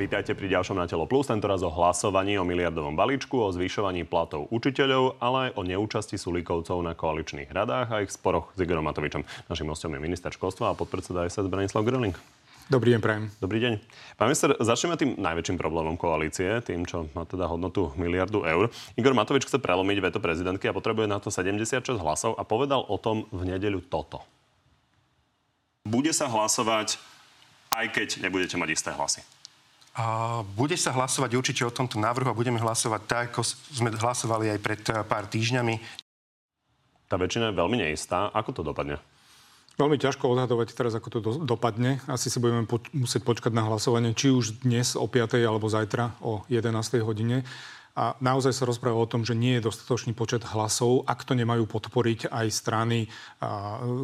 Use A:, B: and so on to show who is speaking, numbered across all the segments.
A: Vítajte pri ďalšom na Telo Plus, tentoraz o hlasovaní o miliardovom balíčku, o zvyšovaní platov učiteľov, ale aj o neúčasti Sulíkovcov na koaličných radách a ich sporoch s Igorom Matovičom. Našim hostom je minister školstva a podpredseda SS Branislav Gröling.
B: Dobrý deň, prajem.
A: Dobrý deň. Pán minister, začneme tým najväčším problémom koalície, tým, čo má teda hodnotu miliardu eur. Igor Matovič chce prelomiť veto prezidentky a potrebuje na to 76 hlasov a povedal o tom v nedeľu toto. Bude sa hlasovať, aj keď nebudete mať isté hlasy.
C: A bude sa hlasovať určite o tomto návrhu a budeme hlasovať tak, ako sme hlasovali aj pred eh, pár týždňami.
A: Tá väčšina je veľmi neistá. Ako to dopadne?
B: Veľmi ťažko odhadovať teraz, ako to do, dopadne. Asi si budeme po, musieť počkať na hlasovanie, či už dnes o 5. alebo zajtra o 11. hodine. A naozaj sa rozpráva o tom, že nie je dostatočný počet hlasov, ak to nemajú podporiť aj strany,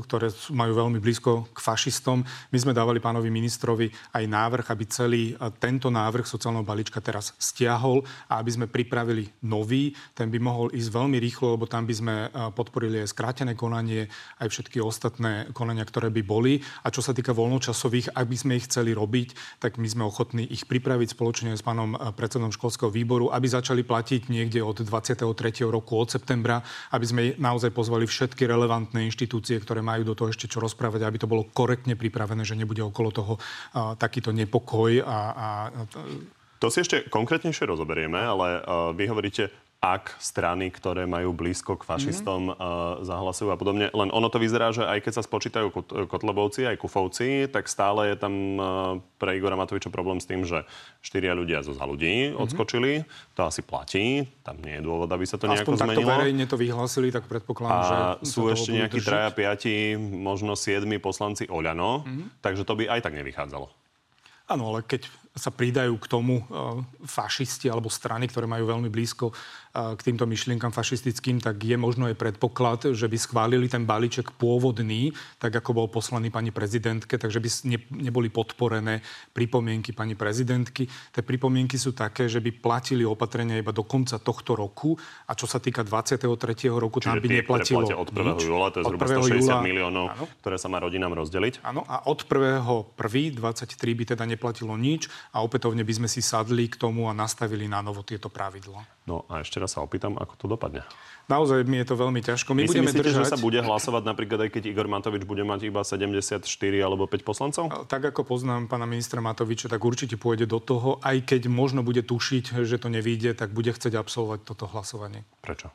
B: ktoré majú veľmi blízko k fašistom. My sme dávali pánovi ministrovi aj návrh, aby celý tento návrh sociálneho balíčka teraz stiahol a aby sme pripravili nový. Ten by mohol ísť veľmi rýchlo, lebo tam by sme podporili aj skrátené konanie, aj všetky ostatné konania, ktoré by boli. A čo sa týka voľnočasových, ak by sme ich chceli robiť, tak my sme ochotní ich pripraviť spoločne s pánom predsedom školského výboru, aby začali platiť niekde od 23. roku, od septembra, aby sme naozaj pozvali všetky relevantné inštitúcie, ktoré majú do toho ešte čo rozprávať, aby to bolo korektne pripravené, že nebude okolo toho uh, takýto nepokoj a, a
A: to si ešte konkrétnejšie rozoberieme, ale uh, vy hovoríte ak strany, ktoré majú blízko k fašistom, mm-hmm. uh, zahlasujú a podobne. Len ono to vyzerá, že aj keď sa spočítajú Kotlebovci, aj Kufovci, tak stále je tam uh, pre Igora Matoviča problém s tým, že štyria ľudia zo za ľudí mm-hmm. odskočili. To asi platí. Tam nie je dôvod, aby sa to Aspoň nejako
B: Aspoň
A: zmenilo.
B: takto verejne to vyhlásili, tak predpokladám,
A: a že... sú ešte nejakí traja, piati, možno siedmi poslanci Oľano, mm-hmm. takže to by aj tak nevychádzalo.
B: Áno, ale keď sa pridajú k tomu uh, fašisti alebo strany, ktoré majú veľmi blízko k týmto myšlienkam fašistickým, tak je možno aj predpoklad, že by schválili ten balíček pôvodný, tak ako bol poslaný pani prezidentke, takže by ne, neboli podporené pripomienky pani prezidentky. Tie pripomienky sú také, že by platili opatrenia iba do konca tohto roku a čo sa týka 23. roku, Čiže tam by neplatilo
A: tie, od 1.
B: nič.
A: júla, to je zhruba 160 júla, miliónov, áno. ktoré sa má rodinám rozdeliť.
B: Áno, a od 1. 1. 23 by teda neplatilo nič a opätovne by sme si sadli k tomu a nastavili na novo tieto pravidla.
A: No a ešte raz sa opýtam, ako to dopadne.
B: Naozaj mi je to veľmi ťažko.
A: My Vy budeme myslíte, držať... že sa bude hlasovať napríklad aj keď Igor Matovič bude mať iba 74 alebo 5 poslancov?
B: Tak ako poznám pána ministra Matoviča, tak určite pôjde do toho, aj keď možno bude tušiť, že to nevíde, tak bude chcieť absolvovať toto hlasovanie.
A: Prečo?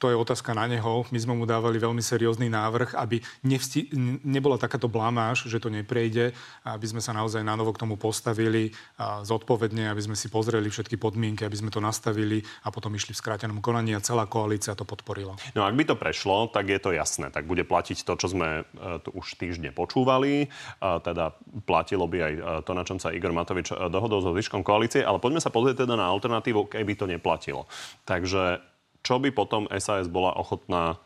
B: To je otázka na neho. My sme mu dávali veľmi seriózny návrh, aby nevsti- nebola takáto blamáž, že to neprejde, aby sme sa naozaj na novo k tomu postavili a zodpovedne, aby sme si pozreli všetky podmienky, aby sme to nastavili a potom išli v skrátenom konaní a celá koalícia to podporila.
A: No ak by to prešlo, tak je to jasné. Tak bude platiť to, čo sme e, tu už týždne počúvali. Teda platilo by aj e, to, na čom sa Igor Matovič e, dohodol so zvyškom koalície. Ale poďme sa pozrieť teda na alternatívu, keby to neplatilo. Takže čo by potom SAS bola ochotná,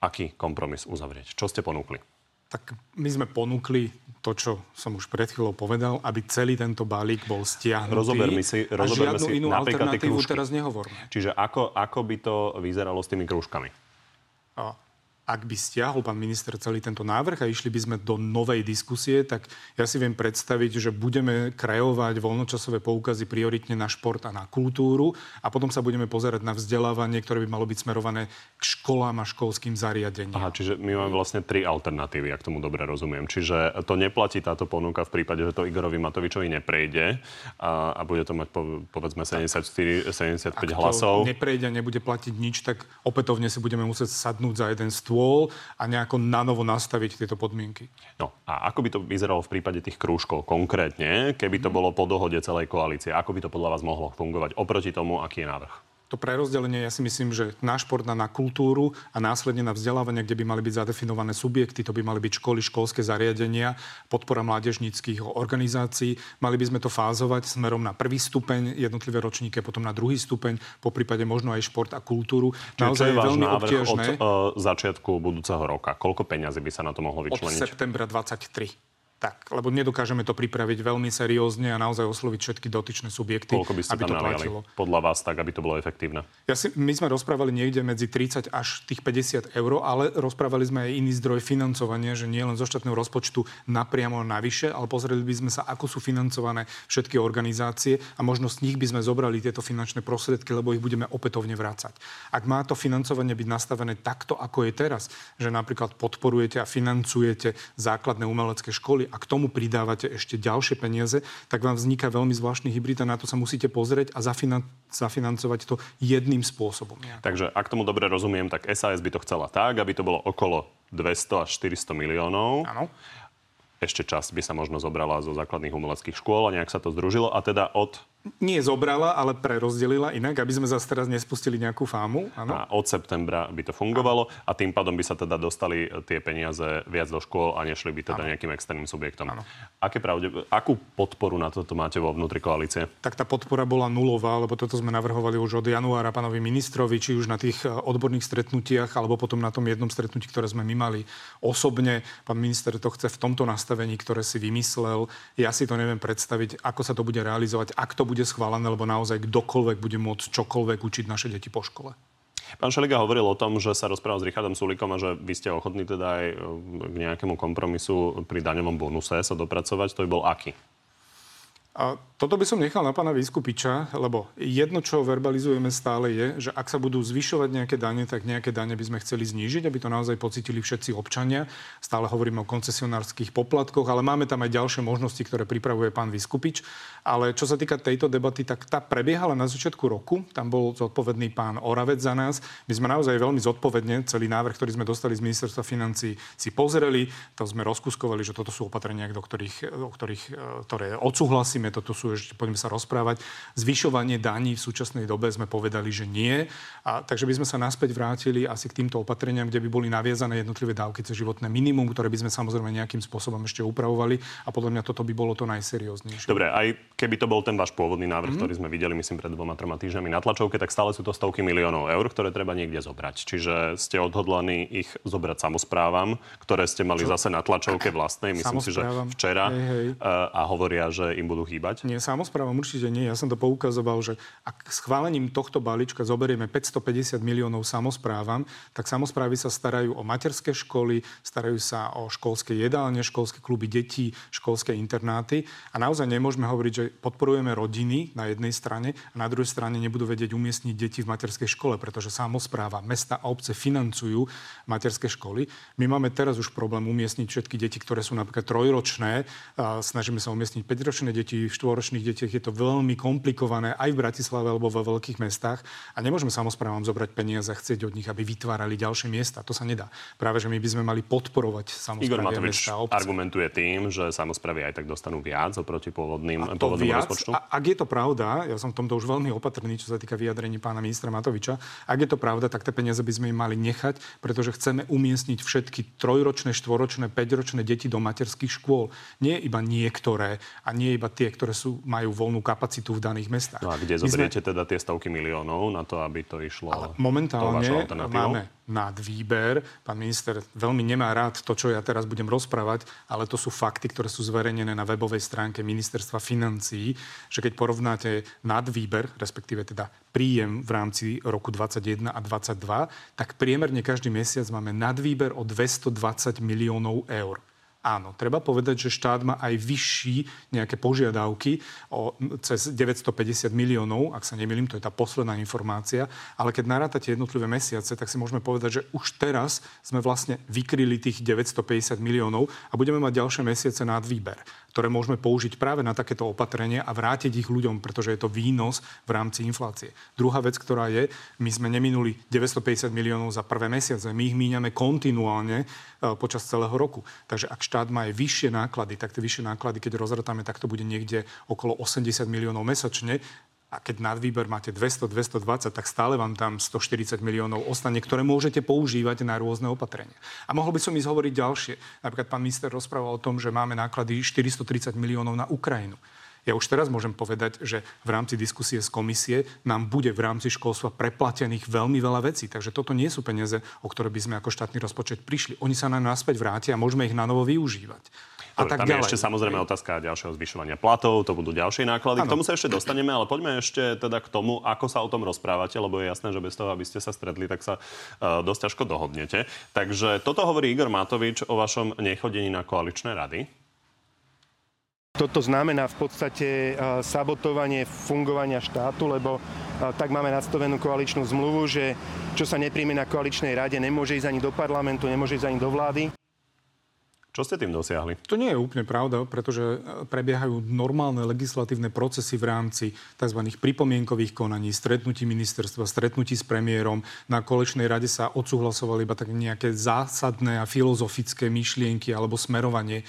A: aký kompromis uzavrieť? Čo ste ponúkli?
B: Tak my sme ponúkli to, čo som už pred chvíľou povedal, aby celý tento balík bol stiahnutý.
A: Rozoberme si, rozoberme
B: a žiadnu
A: si
B: inú alternatívu teraz nehovorme.
A: Čiže ako, ako by to vyzeralo s tými krúžkami?
B: A ak by stiahol pán minister celý tento návrh a išli by sme do novej diskusie, tak ja si viem predstaviť, že budeme krajovať voľnočasové poukazy prioritne na šport a na kultúru a potom sa budeme pozerať na vzdelávanie, ktoré by malo byť smerované k školám a školským zariadeniam.
A: Aha, čiže my máme vlastne tri alternatívy, ak tomu dobre rozumiem. Čiže to neplatí táto ponuka v prípade, že to Igorovi Matovičovi neprejde a, a bude to mať po, povedzme 74, 75 ak hlasov.
B: Ak neprejde a nebude platiť nič, tak opätovne si budeme musieť sadnúť za jeden stôl stôl a nejako nanovo nastaviť tieto podmienky.
A: No a ako by to vyzeralo v prípade tých krúžkov konkrétne, keby to mhm. bolo po dohode celej koalície? Ako by to podľa vás mohlo fungovať oproti tomu, aký je návrh?
B: To prerozdelenie, ja si myslím, že na šport, na kultúru a následne na vzdelávanie, kde by mali byť zadefinované subjekty, to by mali byť školy, školské zariadenia, podpora mládežníckých organizácií. Mali by sme to fázovať smerom na prvý stupeň, jednotlivé ročníky, potom na druhý stupeň, po prípade možno aj šport a kultúru.
A: Čiže Naozaj je, je veľmi obtiežné. Od uh, začiatku budúceho roka. Koľko peňazí by sa na to mohlo vyčleniť?
B: Od septembra 23. tak, lebo nedokážeme to pripraviť veľmi seriózne a naozaj osloviť všetky dotyčné subjekty,
A: Koľko by ste
B: aby
A: tam
B: to platilo.
A: podľa vás tak, aby to bolo efektívne?
B: Ja si, my sme rozprávali niekde medzi 30 až tých 50 eur, ale rozprávali sme aj iný zdroj financovania, že nie len zo štátneho rozpočtu napriamo navyše, ale pozreli by sme sa, ako sú financované všetky organizácie a možno z nich by sme zobrali tieto finančné prostriedky, lebo ich budeme opätovne vrácať. Ak má to financovanie byť nastavené takto, ako je teraz, že napríklad podporujete a financujete základné umelecké školy a k tomu pridávate ešte ďalšie peniaze, tak vám vzniká veľmi zvláštny hybrid a na to sa musíte pozrieť a zafinan- zafinancovať to jedným spôsobom.
A: Takže ak tomu dobre rozumiem, tak SAS by to chcela tak, aby to bolo okolo 200 až 400 miliónov.
B: Áno.
A: Ešte časť by sa možno zobrala zo základných umeleckých škôl a nejak sa to združilo. A teda od
B: nie zobrala, ale prerozdelila inak, aby sme zase teraz nespustili nejakú fámu. Áno.
A: A od septembra by to fungovalo a tým pádom by sa teda dostali tie peniaze viac do škôl a nešli by teda ano. nejakým externým subjektom. Ano. Aké pravde, akú podporu na toto máte vo vnútri koalície?
B: Tak tá podpora bola nulová, lebo toto sme navrhovali už od januára pánovi ministrovi, či už na tých e, odborných stretnutiach, alebo potom na tom jednom stretnutí, ktoré sme my mali osobne. Pán minister to chce v tomto nastavení, ktoré si vymyslel. Ja si to neviem predstaviť, ako sa to bude realizovať, ak to bude schválené, lebo naozaj kdokoľvek bude môcť čokoľvek učiť naše deti po škole.
A: Pán Šeliga hovoril o tom, že sa rozprával s Richardom Sulikom a že vy ste ochotní teda aj e, k nejakému kompromisu pri daňovom bonuse sa dopracovať. To by bol aký?
B: A toto by som nechal na pána Vyskupiča, lebo jedno, čo verbalizujeme stále je, že ak sa budú zvyšovať nejaké dane, tak nejaké dane by sme chceli znížiť, aby to naozaj pocitili všetci občania. Stále hovoríme o koncesionárskych poplatkoch, ale máme tam aj ďalšie možnosti, ktoré pripravuje pán Vyskupič. Ale čo sa týka tejto debaty, tak tá prebiehala na začiatku roku. Tam bol zodpovedný pán Oravec za nás. My sme naozaj veľmi zodpovedne celý návrh, ktorý sme dostali z ministerstva financí, si pozreli. To sme rozkuskovali, že toto sú opatrenia, do ktorých, do ktorých, e, ktoré odsúhlasíme nemusíme, toto sú ešte, poďme sa rozprávať. Zvyšovanie daní v súčasnej dobe sme povedali, že nie. A, takže by sme sa naspäť vrátili asi k týmto opatreniam, kde by boli naviazané jednotlivé dávky cez životné minimum, ktoré by sme samozrejme nejakým spôsobom ešte upravovali. A podľa mňa toto by bolo to najserióznejšie.
A: Dobre, aj keby to bol ten váš pôvodný návrh, mm. ktorý sme videli, myslím, pred dvoma, troma týždňami na tlačovke, tak stále sú to stovky miliónov eur, ktoré treba niekde zobrať. Čiže ste odhodlaní ich zobrať samozprávam, ktoré ste mali Čo? zase na tlačovke vlastnej, myslím si, že včera, hej, hej. a hovoria, že im budú chýbať?
B: Nie, samozprávam určite nie. Ja som to poukazoval, že ak schválením tohto balíčka zoberieme 550 miliónov samozprávam, tak samozprávy sa starajú o materské školy, starajú sa o školské jedálne, školské kluby detí, školské internáty. A naozaj nemôžeme hovoriť, že podporujeme rodiny na jednej strane a na druhej strane nebudú vedieť umiestniť deti v materskej škole, pretože samozpráva, mesta a obce financujú materské školy. My máme teraz už problém umiestniť všetky deti, ktoré sú napríklad trojročné. Snažíme sa umiestniť 5-ročné deti v štvoročných detiach je to veľmi komplikované aj v Bratislave alebo vo veľkých mestách a nemôžeme samozprávam zobrať peniaze a chcieť od nich, aby vytvárali ďalšie miesta. To sa nedá. Práve, že my by sme mali podporovať samozprávy
A: Igor Matovič mesta, argumentuje tým, že samozprávy aj tak dostanú viac oproti pôvodným,
B: a
A: pôvodným
B: viac,
A: rozpočtu.
B: A, ak je to pravda, ja som v tomto už veľmi opatrný, čo sa týka vyjadrení pána ministra Matoviča, ak je to pravda, tak tie peniaze by sme im mali nechať, pretože chceme umiestniť všetky trojročné, štvoročné, päťročné deti do materských škôl. Nie iba niektoré a nie iba tie, ktoré sú majú voľnú kapacitu v daných mestách.
A: No a kde zoberiete sme... teda tie stovky miliónov na to, aby to išlo
B: Ale momentálne máme nad výber. Pán minister veľmi nemá rád to, čo ja teraz budem rozprávať, ale to sú fakty, ktoré sú zverejnené na webovej stránke ministerstva financií, že keď porovnáte nad výber, respektíve teda príjem v rámci roku 2021 a 2022, tak priemerne každý mesiac máme nadvýber o 220 miliónov eur. Áno, treba povedať, že štát má aj vyšší nejaké požiadavky o, cez 950 miliónov, ak sa nemýlim, to je tá posledná informácia, ale keď narátate jednotlivé mesiace, tak si môžeme povedať, že už teraz sme vlastne vykryli tých 950 miliónov a budeme mať ďalšie mesiace nad výber ktoré môžeme použiť práve na takéto opatrenie a vrátiť ich ľuďom, pretože je to výnos v rámci inflácie. Druhá vec, ktorá je, my sme neminuli 950 miliónov za prvé mesiace, my ich míňame kontinuálne e, počas celého roku. Takže ak štát má aj vyššie náklady, tak tie vyššie náklady, keď rozratáme, tak to bude niekde okolo 80 miliónov mesačne a keď na výber máte 200, 220, tak stále vám tam 140 miliónov ostane, ktoré môžete používať na rôzne opatrenia. A mohol by som ísť hovoriť ďalšie. Napríklad pán minister rozprával o tom, že máme náklady 430 miliónov na Ukrajinu. Ja už teraz môžem povedať, že v rámci diskusie z komisie nám bude v rámci školstva preplatených veľmi veľa vecí. Takže toto nie sú peniaze, o ktoré by sme ako štátny rozpočet prišli. Oni sa nám naspäť vrátia a môžeme ich na novo využívať. a tak
A: tam
B: ďalej.
A: je ešte samozrejme otázka ďalšieho zvyšovania platov, to budú ďalšie náklady. Ano. K tomu sa ešte dostaneme, ale poďme ešte teda k tomu, ako sa o tom rozprávate, lebo je jasné, že bez toho, aby ste sa stretli, tak sa uh, dosť ťažko dohodnete. Takže toto hovorí Igor Matovič o vašom nechodení na koaličné rady.
C: Toto znamená v podstate sabotovanie fungovania štátu, lebo tak máme nastavenú koaličnú zmluvu, že čo sa nepríjme na koaličnej rade, nemôže ísť ani do parlamentu, nemôže ísť ani do vlády.
A: Čo ste tým dosiahli?
B: To nie je úplne pravda, pretože e, prebiehajú normálne legislatívne procesy v rámci tzv. pripomienkových konaní, stretnutí ministerstva, stretnutí s premiérom. Na kolečnej rade sa odsúhlasovali iba tak nejaké zásadné a filozofické myšlienky alebo smerovanie e,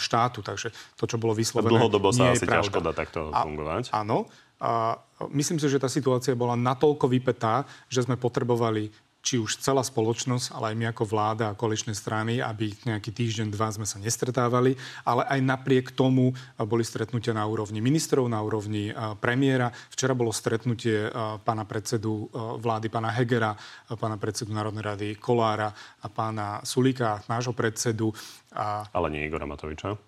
B: štátu. Takže to, čo bolo vyslovené,
A: Dlhodobo sa
B: nie
A: asi
B: je pravda.
A: ťažko dá takto
B: a,
A: fungovať.
B: Áno. A myslím si, že tá situácia bola natoľko vypetá, že sme potrebovali či už celá spoločnosť, ale aj my ako vláda a koaličné strany, aby nejaký týždeň, dva sme sa nestretávali, ale aj napriek tomu boli stretnutia na úrovni ministrov, na úrovni premiéra. Včera bolo stretnutie pána predsedu vlády, pána Hegera, pána predsedu Národnej rady Kolára a pána Sulika, nášho predsedu.
A: A... Ale nie Igora Matoviča.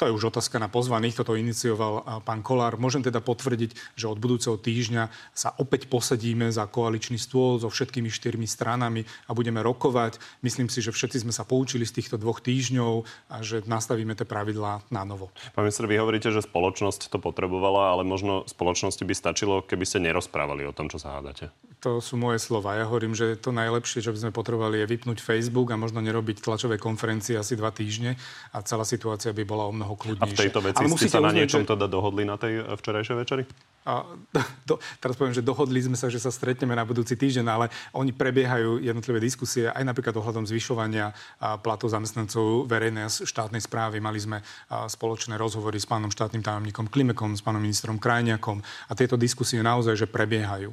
B: To je už otázka na pozvaných, toto inicioval pán Kolár. Môžem teda potvrdiť, že od budúceho týždňa sa opäť posedíme za koaličný stôl so všetkými štyrmi stranami a budeme rokovať. Myslím si, že všetci sme sa poučili z týchto dvoch týždňov a že nastavíme tie pravidlá na novo.
A: Pán minister, vy hovoríte, že spoločnosť to potrebovala, ale možno spoločnosti by stačilo, keby ste nerozprávali o tom, čo sa hádate.
B: To sú moje slova. Ja hovorím, že to najlepšie, čo by sme potrebovali, je vypnúť Facebook a možno nerobiť tlačové konferencie asi dva týždne a celá situácia by bola mnoho kľudnejšie.
A: A v tejto veci ste sa na niečom že... teda dohodli na tej eh, včerajšej večeri?
B: A, do, teraz poviem, že dohodli sme sa, že sa stretneme na budúci týždeň, ale oni prebiehajú jednotlivé diskusie aj napríklad ohľadom zvyšovania platov zamestnancov verejnej a štátnej správy. Mali sme spoločné rozhovory s pánom štátnym tajomníkom Klimekom, s pánom ministrom Krajniakom a tieto diskusie naozaj, že prebiehajú.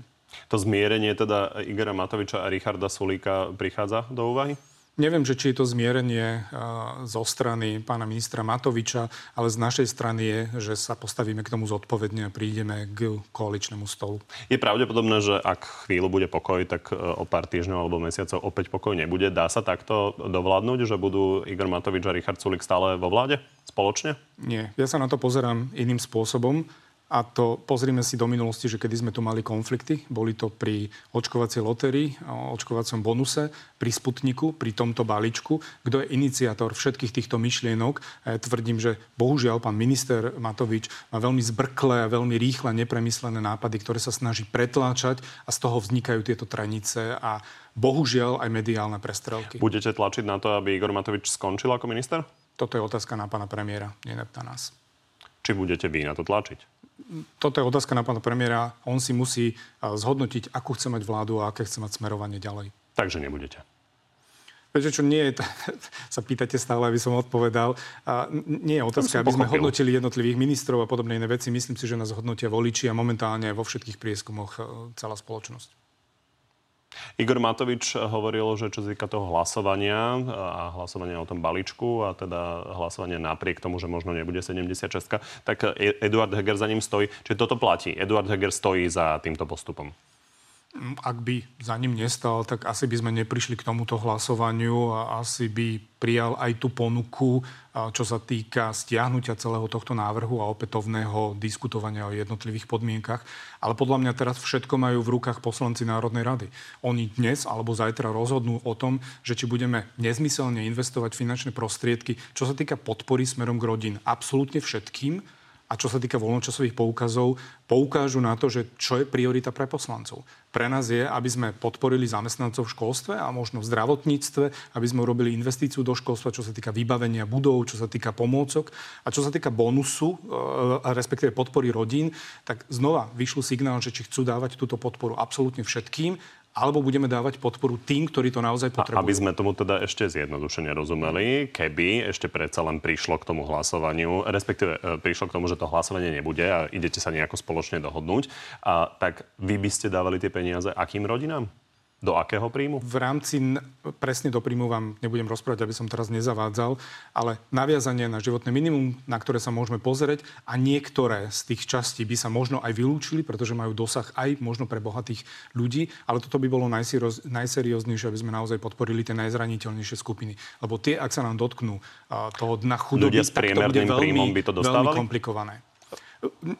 A: To zmierenie teda Igora Matoviča a Richarda Sulíka prichádza do úvahy?
B: Neviem, že či je to zmierenie zo strany pána ministra Matoviča, ale z našej strany je, že sa postavíme k tomu zodpovedne a prídeme k koaličnému stolu.
A: Je pravdepodobné, že ak chvíľu bude pokoj, tak e, o pár týždňov alebo mesiacov opäť pokoj nebude. Dá sa takto dovládnuť, že budú Igor Matovič a Richard Sulik stále vo vláde spoločne?
B: Nie. Ja sa na to pozerám iným spôsobom. A to pozrime si do minulosti, že kedy sme tu mali konflikty. Boli to pri očkovacej lotérii, očkovacom bonuse, pri Sputniku, pri tomto balíčku. Kto je iniciátor všetkých týchto myšlienok? Ja tvrdím, že bohužiaľ pán minister Matovič má veľmi zbrklé a veľmi rýchle, nepremyslené nápady, ktoré sa snaží pretláčať a z toho vznikajú tieto tranice a bohužiaľ aj mediálne prestrelky.
A: Budete tlačiť na to, aby Igor Matovič skončil ako minister?
B: Toto je otázka na pána premiéra, nie na nás.
A: Či budete vy na to tlačiť?
B: Toto je otázka na pána premiéra. On si musí zhodnotiť, akú chce mať vládu a aké chce mať smerovanie ďalej.
A: Takže nebudete.
B: Viete, čo nie je, sa pýtate stále, aby som odpovedal. A nie je otázka, aby sme hodnotili jednotlivých ministrov a podobné iné veci. Myslím si, že nás hodnotia voliči a momentálne vo všetkých prieskumoch celá spoločnosť.
A: Igor Matovič hovoril, že čo týka toho hlasovania a hlasovania o tom balíčku a teda hlasovania napriek tomu, že možno nebude 76, tak Eduard Heger za ním stojí. Čiže toto platí. Eduard Heger stojí za týmto postupom.
B: Ak by za ním nestal, tak asi by sme neprišli k tomuto hlasovaniu a asi by prijal aj tú ponuku, čo sa týka stiahnutia celého tohto návrhu a opätovného diskutovania o jednotlivých podmienkach. Ale podľa mňa teraz všetko majú v rukách poslanci Národnej rady. Oni dnes alebo zajtra rozhodnú o tom, že či budeme nezmyselne investovať finančné prostriedky, čo sa týka podpory smerom k rodín. Absolútne všetkým, a čo sa týka voľnočasových poukazov, poukážu na to, že čo je priorita pre poslancov. Pre nás je, aby sme podporili zamestnancov v školstve a možno v zdravotníctve, aby sme urobili investíciu do školstva, čo sa týka vybavenia budov, čo sa týka pomôcok a čo sa týka bonusu, e, respektíve podpory rodín, tak znova vyšlo signál, že či chcú dávať túto podporu absolútne všetkým alebo budeme dávať podporu tým, ktorí to naozaj potrebujú.
A: Aby sme tomu teda ešte zjednodušene rozumeli, keby ešte predsa len prišlo k tomu hlasovaniu, respektíve e, prišlo k tomu, že to hlasovanie nebude a idete sa nejako spoločne dohodnúť, a, tak vy by ste dávali tie peniaze akým rodinám? Do akého príjmu?
B: V rámci, presne do príjmu vám nebudem rozprávať, aby som teraz nezavádzal, ale naviazanie na životné minimum, na ktoré sa môžeme pozrieť a niektoré z tých častí by sa možno aj vylúčili, pretože majú dosah aj možno pre bohatých ľudí, ale toto by bolo najserióznejšie, aby sme naozaj podporili tie najzraniteľnejšie skupiny. Lebo tie, ak sa nám dotknú toho dna chudoby, tak to bude veľmi, by to veľmi komplikované.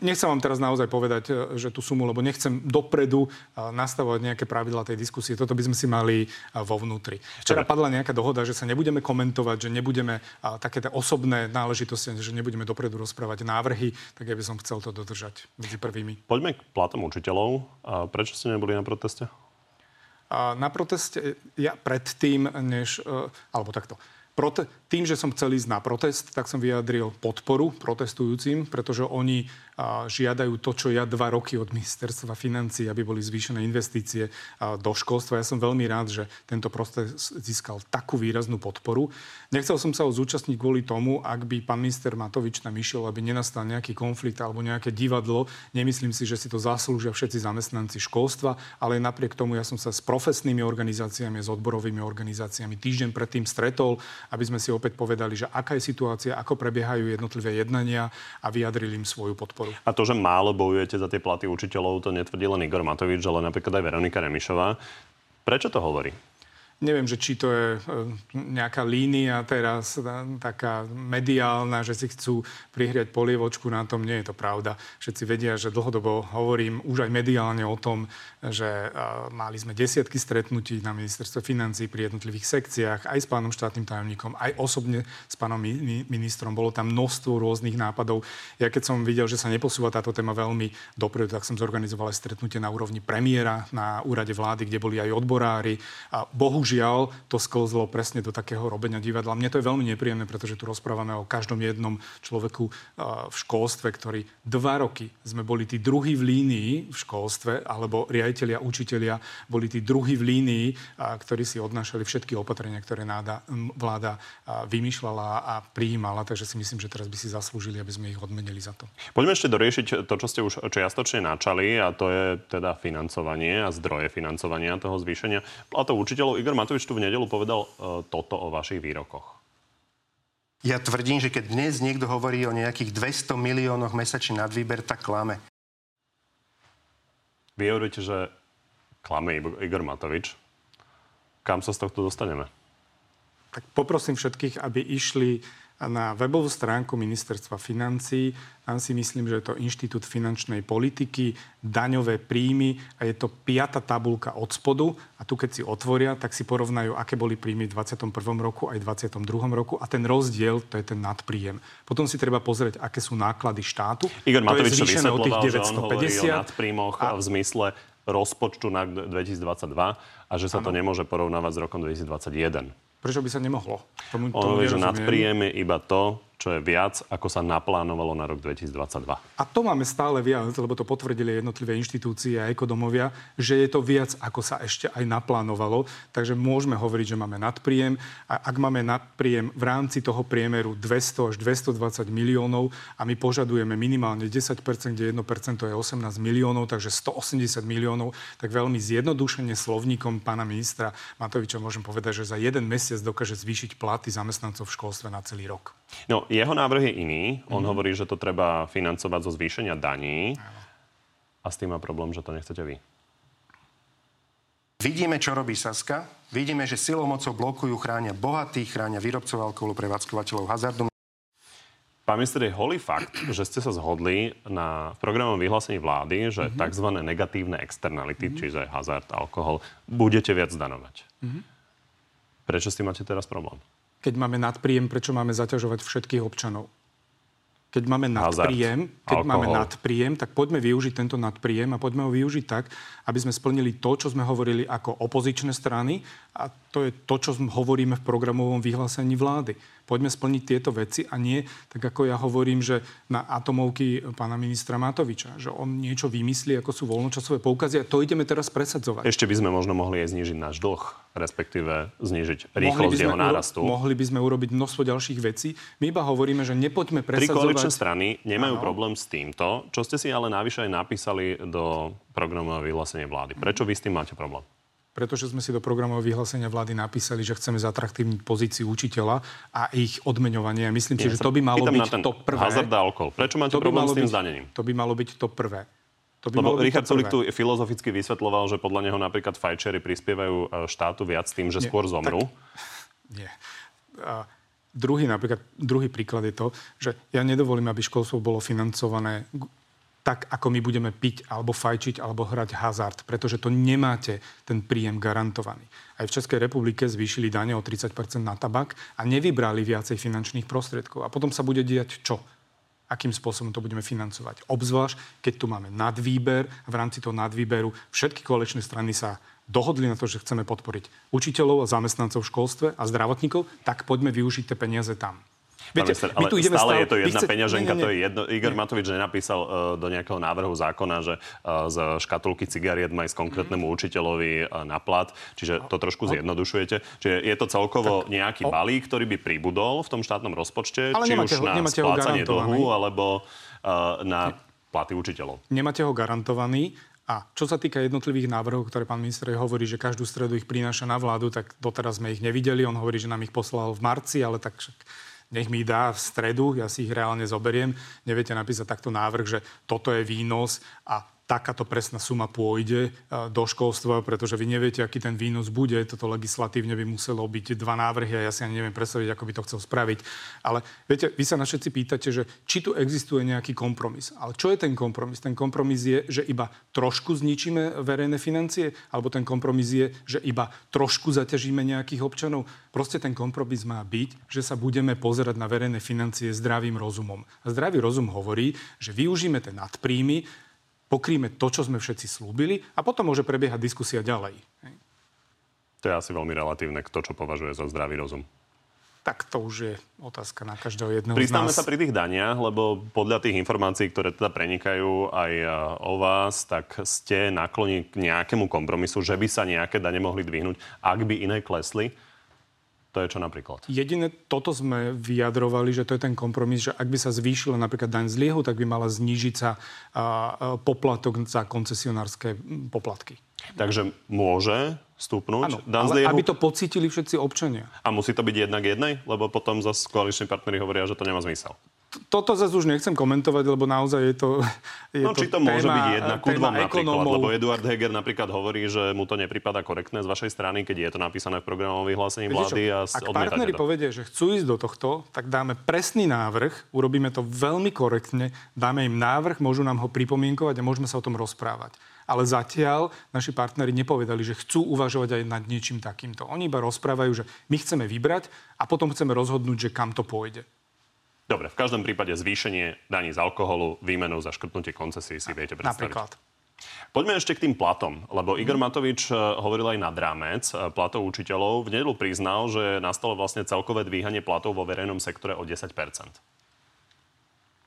B: Nechcem vám teraz naozaj povedať, e, že tú sumu, lebo nechcem dopredu e, nastavovať nejaké pravidla tej diskusie. Toto by sme si mali e, vo vnútri. Včera padla nejaká dohoda, že sa nebudeme komentovať, že nebudeme také osobné náležitosti, že nebudeme dopredu rozprávať návrhy, tak ja by som chcel to dodržať medzi prvými.
A: Poďme k platom učiteľov. A prečo ste neboli na proteste?
B: Na proteste ja predtým, než... Alebo takto prote- tým, že som chcel ísť na protest, tak som vyjadril podporu protestujúcim, pretože oni žiadajú to, čo ja dva roky od ministerstva financí, aby boli zvýšené investície do školstva. Ja som veľmi rád, že tento protest získal takú výraznú podporu. Nechcel som sa ho zúčastniť kvôli tomu, ak by pán minister Matovič tam išiel, aby nenastal nejaký konflikt alebo nejaké divadlo. Nemyslím si, že si to zaslúžia všetci zamestnanci školstva, ale napriek tomu ja som sa s profesnými organizáciami, s odborovými organizáciami týždeň predtým stretol, aby sme si opäť povedali, že aká je situácia, ako prebiehajú jednotlivé jednania a vyjadrili im svoju podporu.
A: A to, že málo bojujete za tie platy učiteľov, to netvrdí len Igor Matovič, ale napríklad aj Veronika Remišová. Prečo to hovorí?
B: Neviem, že či to je e, nejaká línia teraz, e, taká mediálna, že si chcú prihriať polievočku na tom. Nie je to pravda. Všetci vedia, že dlhodobo hovorím už aj mediálne o tom, že e, mali sme desiatky stretnutí na ministerstve financí pri jednotlivých sekciách, aj s pánom štátnym tajomníkom, aj osobne s pánom ministrom. Bolo tam množstvo rôznych nápadov. Ja keď som videl, že sa neposúva táto téma veľmi dopredu, tak som zorganizoval aj stretnutie na úrovni premiéra na úrade vlády, kde boli aj odborári. A bohužiaľ bohužiaľ to sklzlo presne do takého robenia divadla. Mne to je veľmi nepríjemné, pretože tu rozprávame o každom jednom človeku v školstve, ktorý dva roky sme boli tí druhí v línii v školstve, alebo riaditeľia, učitelia boli tí druhí v línii, ktorí si odnášali všetky opatrenia, ktoré náda, vláda vymýšľala a prijímala. Takže si myslím, že teraz by si zaslúžili, aby sme ich odmenili za to.
A: Poďme ešte doriešiť to, čo ste už čiastočne načali, a to je teda financovanie a zdroje financovania toho zvýšenia platov učiteľov. Igor Matovič tu v nedelu povedal uh, toto o vašich výrokoch.
C: Ja tvrdím, že keď dnes niekto hovorí o nejakých 200 miliónoch mesačný nadvýber, tak klame.
A: Vy hovoríte, že klame Igor Matovič. Kam sa z tohto dostaneme?
B: Tak poprosím všetkých, aby išli na webovú stránku ministerstva financí. Tam si myslím, že je to Inštitút finančnej politiky, daňové príjmy a je to piata tabulka od spodu. A tu keď si otvoria, tak si porovnajú, aké boli príjmy v 21. roku aj v 22. roku a ten rozdiel, to je ten nadpríjem. Potom si treba pozrieť, aké sú náklady štátu.
A: Igor Matovič to vysvetloval, o tých 950. že on o nadpríjmoch a... v zmysle rozpočtu na 2022 a že sa to nemôže porovnávať s rokom 2021.
B: Prečo by sa nemohlo?
A: Tomu, tomu že nadpríjem je iba to, čo je viac, ako sa naplánovalo na rok 2022.
B: A to máme stále viac, lebo to potvrdili jednotlivé inštitúcie a ekodomovia, že je to viac, ako sa ešte aj naplánovalo. Takže môžeme hovoriť, že máme nadpríjem. A ak máme nadpríjem v rámci toho priemeru 200 až 220 miliónov a my požadujeme minimálne 10%, kde 1% je 18 miliónov, takže 180 miliónov, tak veľmi zjednodušene slovníkom pána ministra Matoviča môžem povedať, že za jeden mesiac dokáže zvýšiť platy zamestnancov v školstve na celý rok.
A: No, jeho návrh je iný. On mm-hmm. hovorí, že to treba financovať zo zvýšenia daní. A s tým má problém, že to nechcete vy.
C: Vidíme, čo robí Saska. Vidíme, že silou mocou blokujú, chránia bohatých, chránia výrobcov alkoholu, prevádzkovateľov hazardu.
A: Pán minister, je holý fakt, že ste sa zhodli na programovom vyhlásení vlády, že mm-hmm. tzv. negatívne externality, mm-hmm. čiže hazard, alkohol, budete viac danovať. Mm-hmm. Prečo s tým máte teraz problém?
B: Keď máme nadpríjem, prečo máme zaťažovať všetkých občanov? Keď máme nadpríjem, keď alkohol. máme nadpríjem, tak poďme využiť tento nadpríjem a poďme ho využiť tak, aby sme splnili to, čo sme hovorili ako opozičné strany a to je to, čo hovoríme v programovom vyhlásení vlády poďme splniť tieto veci a nie, tak ako ja hovorím, že na atomovky pána ministra Matoviča, že on niečo vymyslí, ako sú voľnočasové poukazy a to ideme teraz presadzovať.
A: Ešte by sme možno mohli aj znižiť náš dlh, respektíve znižiť rýchlosť jeho nárastu.
B: Uro- mohli by sme urobiť množstvo ďalších vecí. My iba hovoríme, že nepoďme presadzovať... Tri
A: koaličné strany nemajú ano. problém s týmto, čo ste si ale navyše aj napísali do programového vyhlásenia vlády. Prečo vy s tým máte problém?
B: Pretože sme si do programového vyhlásenia vlády napísali, že chceme zatraktívniť pozíciu učiteľa a ich odmeňovanie. Myslím si, že to by malo byť to prvé.
A: Hazard a alkohol. Prečo máte to problém s tým byť, zdanením?
B: To by malo byť to prvé.
A: To by Lebo Richard Sulik tu filozoficky vysvetloval, že podľa neho napríklad fajčery prispievajú e, štátu viac tým, že nie, skôr zomrú.
B: Tak, nie. A druhý, napríklad, druhý príklad je to, že ja nedovolím, aby školstvo bolo financované tak, ako my budeme piť, alebo fajčiť, alebo hrať hazard, pretože to nemáte ten príjem garantovaný. Aj v Českej republike zvýšili dane o 30% na tabak a nevybrali viacej finančných prostriedkov. A potom sa bude diať čo? Akým spôsobom to budeme financovať? Obzvlášť, keď tu máme nadvýber a v rámci toho nadvýberu všetky koaličné strany sa dohodli na to, že chceme podporiť učiteľov a zamestnancov v školstve a zdravotníkov, tak poďme využiť tie peniaze tam.
A: Viete, minister, my tu ideme stále, stále je to jedna chce... peňaženka, nie, nie, nie. to je jedno. Igor nie. Matovič nenapísal uh, do nejakého návrhu zákona, že uh, z škatulky cigariet má ísť konkrétnemu mm. učiteľovi uh, na plat, čiže to trošku zjednodušujete. Čiže je to celkovo tak, nejaký o... balík, ktorý by pribudol v tom štátnom rozpočte,
B: Ale
A: či už
B: ho,
A: na splácanie dlhu, alebo uh, na platy učiteľov.
B: Nemáte ho garantovaný. A čo sa týka jednotlivých návrhov, ktoré pán minister hovorí, že každú stredu ich prináša na vládu, tak doteraz sme ich nevideli. On hovorí, že nám ich poslal v marci, ale tak nech mi dá v stredu, ja si ich reálne zoberiem. Neviete napísať takto návrh, že toto je výnos a takáto presná suma pôjde e, do školstva, pretože vy neviete, aký ten výnos bude. Toto legislatívne by muselo byť dva návrhy a ja si ani neviem predstaviť, ako by to chcel spraviť. Ale viete, vy sa na všetci pýtate, že či tu existuje nejaký kompromis. Ale čo je ten kompromis? Ten kompromis je, že iba trošku zničíme verejné financie, alebo ten kompromis je, že iba trošku zaťažíme nejakých občanov. Proste ten kompromis má byť, že sa budeme pozerať na verejné financie zdravým rozumom. A zdravý rozum hovorí, že využíme tie nadpríjmy, pokríjme to, čo sme všetci slúbili a potom môže prebiehať diskusia ďalej.
A: To je asi veľmi relatívne, kto čo považuje za zdravý rozum.
B: Tak to už je otázka na každého jedného
A: Pristávame
B: z nás.
A: sa pri tých daniach, lebo podľa tých informácií, ktoré teda prenikajú aj e, o vás, tak ste nakloni k nejakému kompromisu, že by sa nejaké dane mohli dvihnúť, ak by iné klesli. To je čo napríklad?
B: Jediné, toto sme vyjadrovali, že to je ten kompromis, že ak by sa zvýšila napríklad daň z liehu, tak by mala znížiť sa poplatok za koncesionárske poplatky.
A: Takže môže stúpnuť
B: ano, daň z liehu? aby to pocítili všetci občania.
A: A musí to byť jednak jednej? Lebo potom zase koaliční partnery hovoria, že to nemá zmysel
B: toto zase už nechcem komentovať, lebo naozaj je to
A: je No to či to téma, môže byť jedna ku dvom napríklad, lebo Eduard Heger napríklad hovorí, že mu to nepripada korektné z vašej strany, keď je to napísané v programovom vyhlásení vlády a
B: Ak partneri povedia, že chcú ísť do tohto, tak dáme presný návrh, urobíme to veľmi korektne, dáme im návrh, môžu nám ho pripomienkovať a môžeme sa o tom rozprávať. Ale zatiaľ naši partneri nepovedali, že chcú uvažovať aj nad niečím takýmto. Oni iba rozprávajú, že my chceme vybrať a potom chceme rozhodnúť, že kam to pôjde.
A: Dobre, v každom prípade zvýšenie daní z alkoholu, výmenou za škrtnutie koncesie si viete predstaviť.
B: Napríklad.
A: Poďme ešte k tým platom, lebo Igor. Matovič eh, hovoril aj nad rámec eh, platov učiteľov. V nedelu priznal, že nastalo vlastne celkové dvíhanie platov vo verejnom sektore o 10%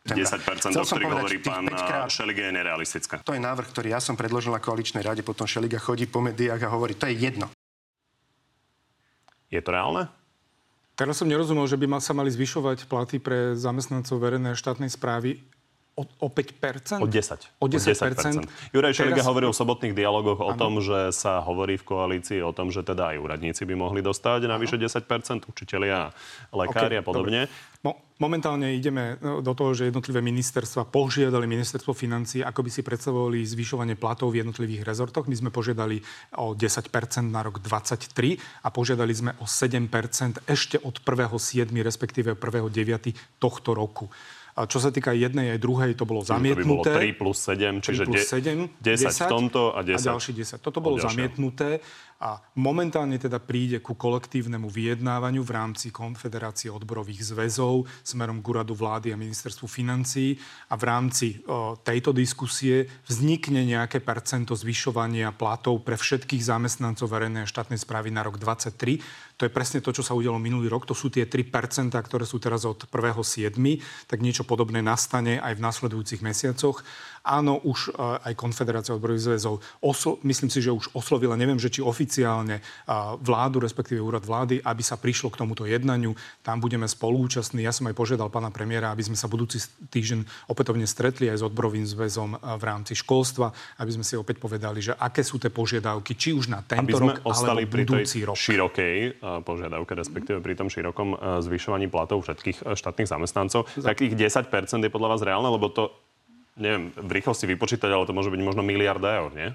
A: 10 o ktorých hovorí pán eh, Šeliga, je nerealistické.
C: To je návrh, ktorý ja som predložil na koaličnej rade, potom Šeliga chodí po médiách a hovorí, to je jedno.
A: Je to reálne?
B: Teraz som nerozumel, že by sa mali zvyšovať platy pre zamestnancov verejnej štátnej správy o, o 5%?
A: O 10.
B: O 10%. O 10%.
A: Juraj Šeliga Teraz... hovoril v sobotných dialogoch o ano. tom, že sa hovorí v koalícii o tom, že teda aj úradníci by mohli dostať navyše 10%, učitelia, lekári okay, a podobne.
B: Mo- momentálne ideme no, do toho, že jednotlivé ministerstva požiadali ministerstvo financí, ako by si predstavovali zvyšovanie platov v jednotlivých rezortoch. My sme požiadali o 10% na rok 2023 a požiadali sme o 7% ešte od 1.7. respektíve 1.9. tohto roku. A čo sa týka jednej aj druhej, to bolo zamietnuté.
A: To by bolo 3 plus 7, čiže 3 plus 7, 10, 10 v tomto a 10.
B: A ďalší 10. Toto bolo zamietnuté a momentálne teda príde ku kolektívnemu vyjednávaniu v rámci Konfederácie odborových zväzov smerom k úradu vlády a ministerstvu financií a v rámci o, tejto diskusie vznikne nejaké percento zvyšovania platov pre všetkých zamestnancov verejnej a štátnej správy na rok 2023. To je presne to, čo sa udialo minulý rok. To sú tie 3%, ktoré sú teraz od 1.7. Tak niečo podobné nastane aj v nasledujúcich mesiacoch. Áno, už e, aj Konfederácia odborových zväzov, oslo- myslím si, že už oslovila, neviem, že či oficiálne oficiálne vládu, respektíve úrad vlády, aby sa prišlo k tomuto jednaniu. Tam budeme spolúčastní. Ja som aj požiadal pána premiéra, aby sme sa budúci týždeň opätovne stretli aj s odborovým zväzom v rámci školstva, aby sme si opäť povedali, že aké sú tie požiadavky, či už na tento rok,
A: ostali
B: alebo
A: pri
B: budúci
A: tej
B: rok.
A: širokej požiadavke, respektíve pri tom širokom zvyšovaní platov všetkých štátnych zamestnancov. Takých 10% je podľa vás reálne, lebo to neviem v rýchlosti vypočítať, ale to môže byť možno miliarda eur, nie?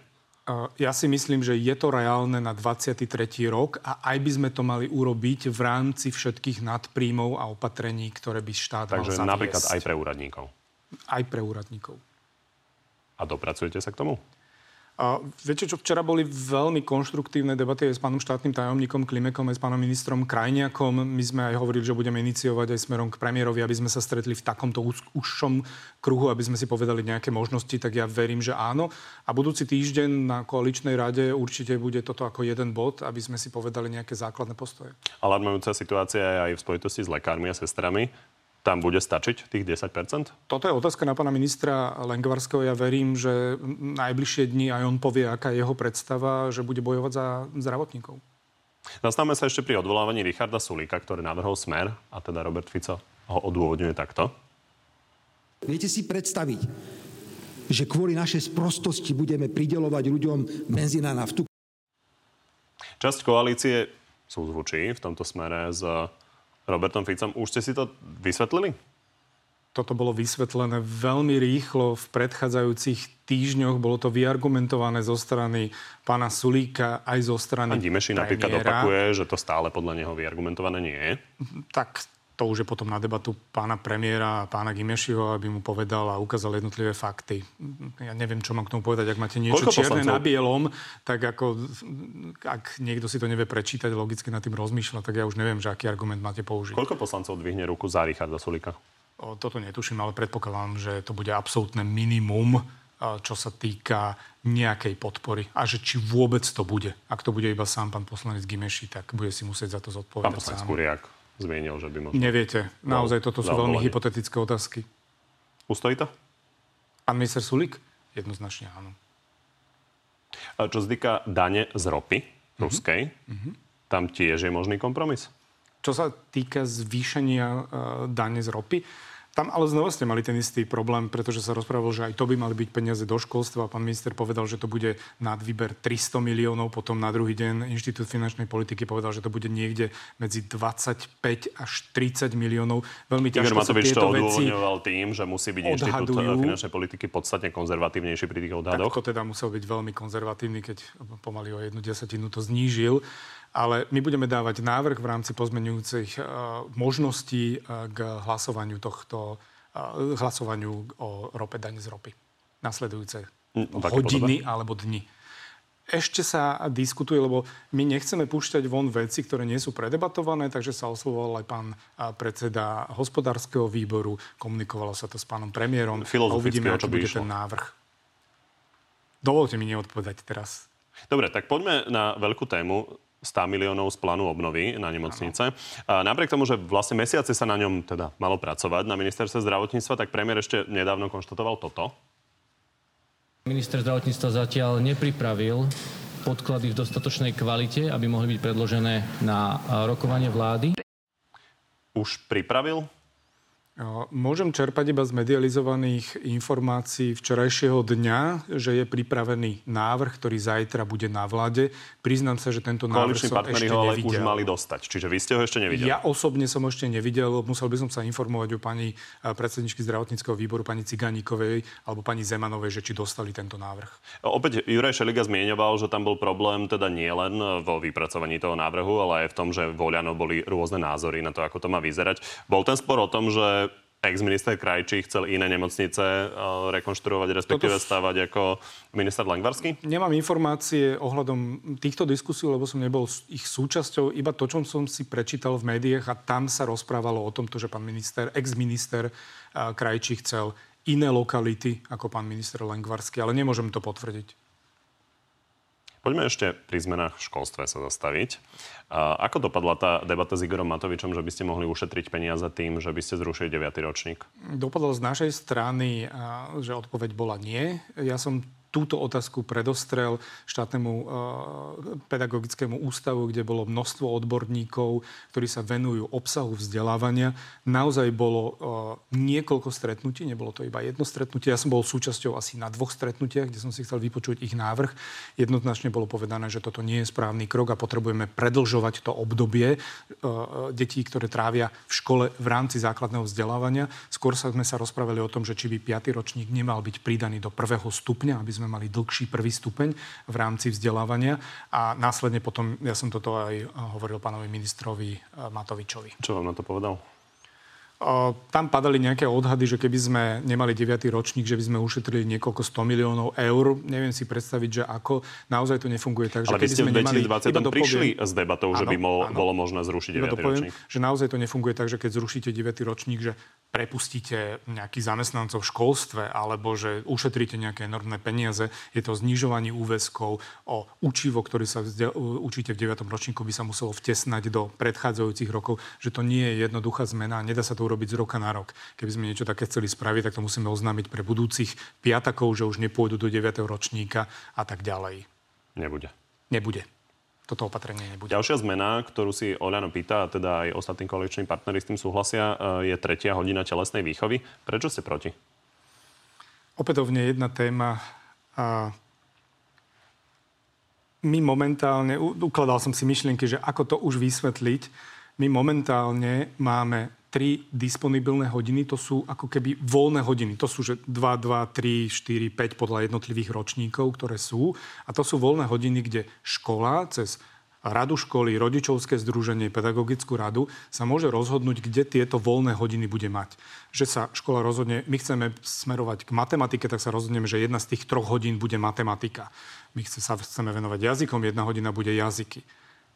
B: Ja si myslím, že je to reálne na 23. rok a aj by sme to mali urobiť v rámci všetkých nadpríjmov a opatrení, ktoré by štát
A: Takže
B: mal zaviesť.
A: napríklad aj pre úradníkov.
B: Aj pre úradníkov.
A: A dopracujete sa k tomu?
B: A viete čo, včera boli veľmi konštruktívne debaty aj s pánom štátnym tajomníkom Klimekom, aj s pánom ministrom Krajniakom. My sme aj hovorili, že budeme iniciovať aj smerom k premiérovi, aby sme sa stretli v takomto užšom kruhu, aby sme si povedali nejaké možnosti, tak ja verím, že áno. A budúci týždeň na koaličnej rade určite bude toto ako jeden bod, aby sme si povedali nejaké základné postoje.
A: Alarmujúca situácia je aj v spojitosti s lekármi a sestrami tam bude stačiť tých 10%
B: Toto je otázka na pána ministra Lengvarského. Ja verím, že najbližšie dni aj on povie, aká je jeho predstava, že bude bojovať za zdravotníkov.
A: Zastavme sa ešte pri odvolávaní Richarda Sulíka, ktorý navrhol Smer, a teda Robert Fico ho odôvodňuje takto.
D: Viete si predstaviť, že kvôli našej sprostosti budeme pridelovať ľuďom benzín a naftu?
A: Časť koalície súzvučí v tomto smere s Robertom Ficom. Už ste si to vysvetlili?
B: Toto bolo vysvetlené veľmi rýchlo v predchádzajúcich týždňoch. Bolo to vyargumentované zo strany pána Sulíka aj zo strany
A: A Dimeši napríklad opakuje, že to stále podľa neho vyargumentované nie je.
B: Tak to už je potom na debatu pána premiéra a pána Gimešiho, aby mu povedal a ukázal jednotlivé fakty. Ja neviem, čo mám k tomu povedať. Ak máte niečo Koľko čierne poslancov? na bielom, tak ako, ak niekto si to nevie prečítať, logicky nad tým rozmýšľa, tak ja už neviem, že aký argument máte použiť.
A: Koľko poslancov dvihne ruku za Richarda Sulika?
B: O, toto netuším, ale predpokladám, že to bude absolútne minimum, čo sa týka nejakej podpory a že či vôbec to bude. Ak to bude iba sám pán poslanec Gimeši, tak bude si musieť za to zodpovedať
A: Pán poslanec Kuriak zmienil, že by možno...
B: Neviete. Naozaj toto sú veľmi hypotetické otázky.
A: Ustojí to?
B: Pán minister Sulik? Jednoznačne áno.
A: A čo sa týka dane z ropy mm-hmm. ruskej, mm-hmm. tam tiež je možný kompromis?
B: Čo sa týka zvýšenia uh, dane z ropy, tam ale znova ste mali ten istý problém, pretože sa rozprávalo, že aj to by mali byť peniaze do školstva. Pán minister povedal, že to bude nad výber 300 miliónov, potom na druhý deň Inštitút finančnej politiky povedal, že to bude niekde medzi 25 až 30 miliónov. Veľmi ťažko
A: Igor Matovič to odôvodňoval tým, že musí byť odhadujú. Inštitút finančnej politiky podstatne konzervatívnejší pri tých odhadoch.
B: Tak to teda musel byť veľmi konzervatívny, keď pomaly o jednu desatinu to znížil ale my budeme dávať návrh v rámci pozmenujúcich uh, možností uh, k hlasovaniu tohto, uh, hlasovaniu o rope dane z ropy. Nasledujúce mm, hodiny podobe? alebo dni. Ešte sa diskutuje, lebo my nechceme púšťať von veci, ktoré nie sú predebatované, takže sa oslovoval aj pán predseda hospodárskeho výboru, komunikovalo sa to s pánom premiérom.
A: A uvidíme,
B: čo bude ten návrh. Dovolte mi neodpovedať teraz.
A: Dobre, tak poďme na veľkú tému 100 miliónov z plánu obnovy na nemocnice. A napriek tomu, že vlastne mesiace sa na ňom teda malo pracovať na ministerstve zdravotníctva, tak premiér ešte nedávno konštatoval toto.
E: Minister zdravotníctva zatiaľ nepripravil podklady v dostatočnej kvalite, aby mohli byť predložené na rokovanie vlády.
A: Už pripravil?
B: Môžem čerpať iba z medializovaných informácií včerajšieho dňa, že je pripravený návrh, ktorý zajtra bude na vláde. Priznám sa, že tento návrh som ešte ho ale nevidel.
A: už mali dostať, čiže vy ste ho ešte nevideli.
B: Ja osobne som ho ešte nevidel. Musel by som sa informovať o pani eh, predsedničky zdravotníckého výboru, pani Ciganíkovej alebo pani Zemanovej, že či dostali tento návrh.
A: Opäť Juraj Šeliga zmienoval, že tam bol problém teda nie len vo vypracovaní toho návrhu, ale aj v tom, že voľano boli rôzne názory na to, ako to má vyzerať. Bol ten spor o tom, že ex-minister Krajčí chcel iné nemocnice eh, rekonštruovať, respektíve Toto... stavať ako minister Langvarský?
B: Nemám informácie ohľadom týchto diskusí, lebo som nebol ich súčasťou. Iba to, čo som si prečítal v médiách a tam sa rozprávalo o tomto, že pán minister, ex-minister eh, Krajčí chcel iné lokality ako pán minister Langvarský, ale nemôžem to potvrdiť.
A: Poďme ešte pri zmenách v školstve sa zastaviť. Ako dopadla tá debata s Igorom Matovičom, že by ste mohli ušetriť peniaze tým, že by ste zrušili 9. ročník?
B: Dopadlo z našej strany, že odpoveď bola nie. Ja som túto otázku predostrel štátnemu uh, pedagogickému ústavu, kde bolo množstvo odborníkov, ktorí sa venujú obsahu vzdelávania. Naozaj bolo uh, niekoľko stretnutí, nebolo to iba jedno stretnutie. Ja som bol súčasťou asi na dvoch stretnutiach, kde som si chcel vypočuť ich návrh. Jednoznačne bolo povedané, že toto nie je správny krok a potrebujeme predlžovať to obdobie uh, detí, ktoré trávia v škole v rámci základného vzdelávania. Skôr sa sme sa rozprávali o tom, že či by 5. ročník nemal byť pridaný do prvého stupňa, aby sme mali dlhší prvý stupeň v rámci vzdelávania a následne potom, ja som toto aj hovoril pánovi ministrovi eh, Matovičovi.
A: Čo vám na to povedal?
B: Tam padali nejaké odhady, že keby sme nemali 9. ročník, že by sme ušetrili niekoľko 100 miliónov eur. Neviem si predstaviť, že ako. Naozaj to nefunguje tak,
A: že
B: Ale
A: keby sme nemali... iba prišli s debatou, áno, že by bol, áno, bolo možné zrušiť 9. ročník.
B: že naozaj to nefunguje tak, že keď zrušíte 9. ročník, že prepustíte nejakých zamestnancov v školstve alebo že ušetríte nejaké enormné peniaze. Je to znižovanie úväzkov o učivo, ktorý sa vzde- učíte v 9. ročníku, by sa muselo vtesnať do predchádzajúcich rokov, že to nie je jednoduchá zmena, nedá sa to urobiť z roka na rok. Keby sme niečo také chceli spraviť, tak to musíme oznámiť pre budúcich piatakov, že už nepôjdu do 9. ročníka a tak ďalej.
A: Nebude.
B: Nebude toto opatrenie nebude.
A: Ďalšia zmena, ktorú si Oľano pýta, a teda aj ostatní koaliční partnery s tým súhlasia, e, je tretia hodina telesnej výchovy. Prečo ste proti?
B: Opätovne jedna téma. A my momentálne, ukladal som si myšlienky, že ako to už vysvetliť, my momentálne máme tri disponibilné hodiny, to sú ako keby voľné hodiny. To sú že 2, 2, 3, 4, 5 podľa jednotlivých ročníkov, ktoré sú. A to sú voľné hodiny, kde škola cez radu školy, rodičovské združenie, pedagogickú radu sa môže rozhodnúť, kde tieto voľné hodiny bude mať. Že sa škola rozhodne, my chceme smerovať k matematike, tak sa rozhodneme, že jedna z tých troch hodín bude matematika. My sa chceme venovať jazykom, jedna hodina bude jazyky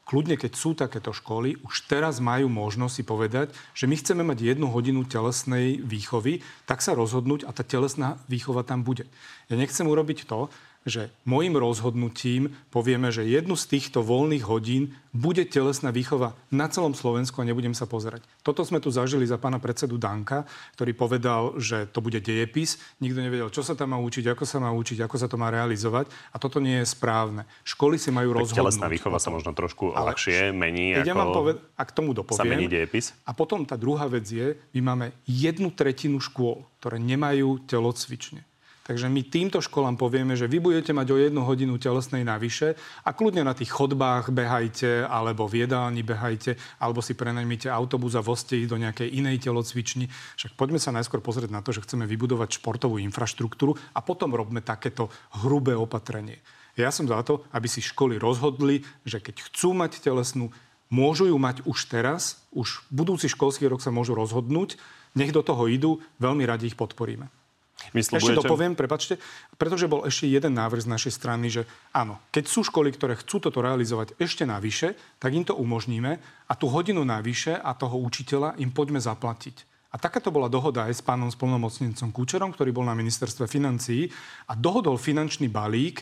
B: kľudne, keď sú takéto školy, už teraz majú možnosť si povedať, že my chceme mať jednu hodinu telesnej výchovy, tak sa rozhodnúť a tá telesná výchova tam bude. Ja nechcem urobiť to, že môjim rozhodnutím povieme, že jednu z týchto voľných hodín bude telesná výchova na celom Slovensku a nebudem sa pozerať. Toto sme tu zažili za pána predsedu Danka, ktorý povedal, že to bude dejepis. Nikto nevedel, čo sa tam má učiť, ako sa má učiť, ako sa to má realizovať. A toto nie je správne. Školy si majú tak rozhodnúť.
A: Telesná výchova sa možno trošku Ale ľahšie mení.
B: Ako... Ja mám poved- a k tomu dopoviem.
A: Sa mení dejepis.
B: A potom tá druhá vec je, my máme jednu tretinu škôl, ktoré nemajú telocvične. Takže my týmto školám povieme, že vy budete mať o jednu hodinu telesnej navyše a kľudne na tých chodbách behajte, alebo v jedálni behajte, alebo si prenajmite autobus a voste do nejakej inej telocvični. Však poďme sa najskôr pozrieť na to, že chceme vybudovať športovú infraštruktúru a potom robme takéto hrubé opatrenie. Ja som za to, aby si školy rozhodli, že keď chcú mať telesnú, môžu ju mať už teraz, už budúci školský rok sa môžu rozhodnúť, nech do toho idú, veľmi radi ich podporíme. Ešte dopoviem, prepačte, pretože bol ešte jeden návrh z našej strany, že áno, keď sú školy, ktoré chcú toto realizovať ešte navyše, tak im to umožníme a tú hodinu navyše a toho učiteľa im poďme zaplatiť. A takáto bola dohoda aj s pánom spolnomocnencom Kučerom, ktorý bol na ministerstve financií a dohodol finančný balík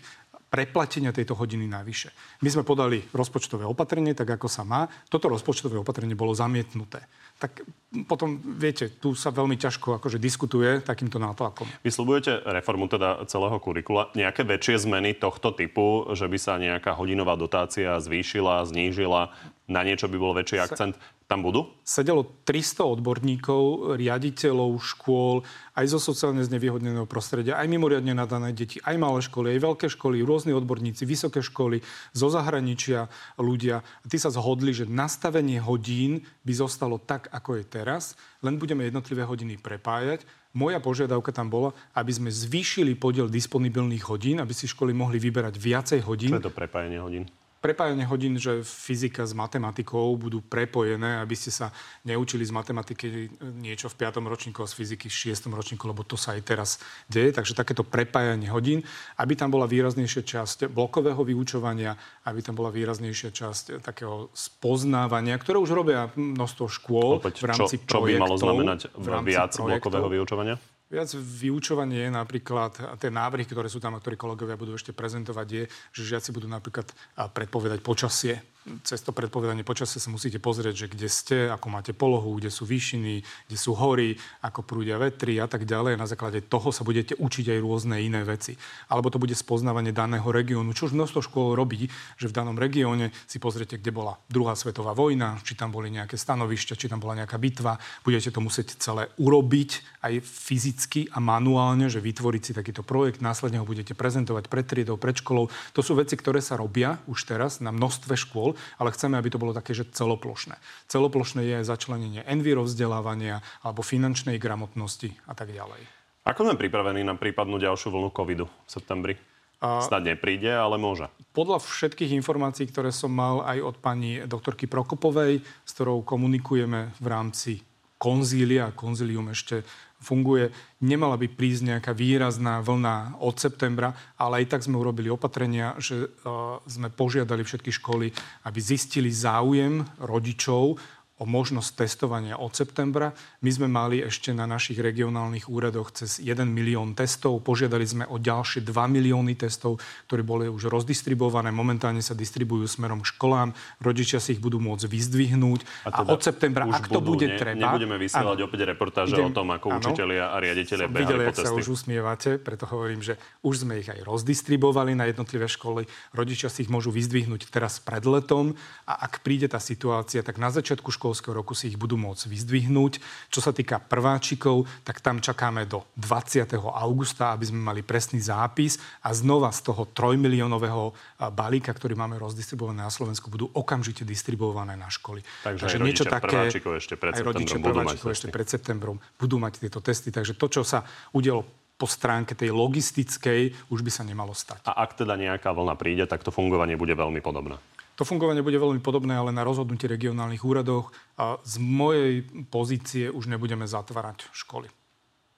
B: preplatenia tejto hodiny navyše. My sme podali rozpočtové opatrenie, tak ako sa má. Toto rozpočtové opatrenie bolo zamietnuté. Tak potom, viete, tu sa veľmi ťažko akože diskutuje takýmto nátlakom.
A: Vysľubujete reformu teda celého kurikula. Nejaké väčšie zmeny tohto typu, že by sa nejaká hodinová dotácia zvýšila, znížila, na niečo by bol väčší akcent, tam budú?
B: Sedelo 300 odborníkov, riaditeľov škôl, aj zo sociálne znevýhodneného prostredia, aj mimoriadne nadané deti, aj malé školy, aj veľké školy, rôzni odborníci, vysoké školy, zo zahraničia ľudia. A tí sa zhodli, že nastavenie hodín by zostalo tak, ako je teraz, len budeme jednotlivé hodiny prepájať. Moja požiadavka tam bola, aby sme zvýšili podiel disponibilných hodín, aby si školy mohli vyberať viacej hodín.
A: Čo je to prepájanie hodín?
B: Prepájanie hodín, že fyzika s matematikou budú prepojené, aby ste sa neučili z matematiky niečo v 5. ročníku a z fyziky v 6. ročníku, lebo to sa aj teraz deje. Takže takéto prepájanie hodín, aby tam bola výraznejšia časť blokového vyučovania, aby tam bola výraznejšia časť takého spoznávania, ktoré už robia množstvo škôl
A: Opäť,
B: v rámci
A: čo, čo by malo znamenať viac blokového vyučovania?
B: Viac vyučovanie je napríklad, tie návrhy, ktoré sú tam a ktoré kolegovia budú ešte prezentovať, je, že žiaci budú napríklad predpovedať počasie cez to predpovedanie počasia sa musíte pozrieť, že kde ste, ako máte polohu, kde sú výšiny, kde sú hory, ako prúdia vetry a tak ďalej. Na základe toho sa budete učiť aj rôzne iné veci. Alebo to bude spoznávanie daného regiónu, čo už množstvo škôl robí, že v danom regióne si pozriete, kde bola druhá svetová vojna, či tam boli nejaké stanovišťa, či tam bola nejaká bitva. Budete to musieť celé urobiť aj fyzicky a manuálne, že vytvoriť si takýto projekt, následne ho budete prezentovať pred triedou, pred školou. To sú veci, ktoré sa robia už teraz na množstve škôl ale chceme, aby to bolo také, že celoplošné. Celoplošné je začlenenie enviro vzdelávania alebo finančnej gramotnosti a tak ďalej.
A: Ako sme pripravení na prípadnú ďalšiu vlnu covidu v septembri? Snad nepríde, ale môže.
B: Podľa všetkých informácií, ktoré som mal aj od pani doktorky Prokopovej, s ktorou komunikujeme v rámci konzília, konzílium ešte funguje. Nemala by prísť nejaká výrazná vlna od septembra, ale aj tak sme urobili opatrenia, že uh, sme požiadali všetky školy, aby zistili záujem rodičov o možnosť testovania od septembra. My sme mali ešte na našich regionálnych úradoch cez 1 milión testov. Požiadali sme o ďalšie 2 milióny testov, ktoré boli už rozdistribované. Momentálne sa distribujú smerom k školám. Rodičia si ich budú môcť vyzdvihnúť. A, teda a od septembra, ak to bude
A: ne,
B: treba...
A: Nebudeme vysielať áno, opäť reportáže idem, o tom, ako áno, učitelia a riaditeľe behali
B: videli,
A: po
B: sa už usmievate, preto hovorím, že už sme ich aj rozdistribovali na jednotlivé školy. Rodičia si ich môžu vyzdvihnúť teraz pred letom a ak príde tá situácia, tak na začiatku škol školského roku si ich budú môcť vyzdvihnúť. Čo sa týka prváčikov, tak tam čakáme do 20. augusta, aby sme mali presný zápis a znova z toho trojmiliónového balíka, ktorý máme rozdistribuované na Slovensku, budú okamžite distribuované na školy.
A: Takže, Takže niečo také, ešte pred aj rodičia prváčikov
B: ešte pred septembrom budú mať tieto testy. Takže to, čo sa udialo po stránke tej logistickej už by sa nemalo stať.
A: A ak teda nejaká vlna príde, tak to fungovanie bude veľmi podobné.
B: To fungovanie bude veľmi podobné, ale na rozhodnutí regionálnych úradoch a z mojej pozície už nebudeme zatvárať školy.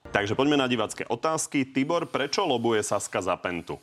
A: Takže poďme na divacké otázky. Tibor, prečo lobuje Saska za Pentu?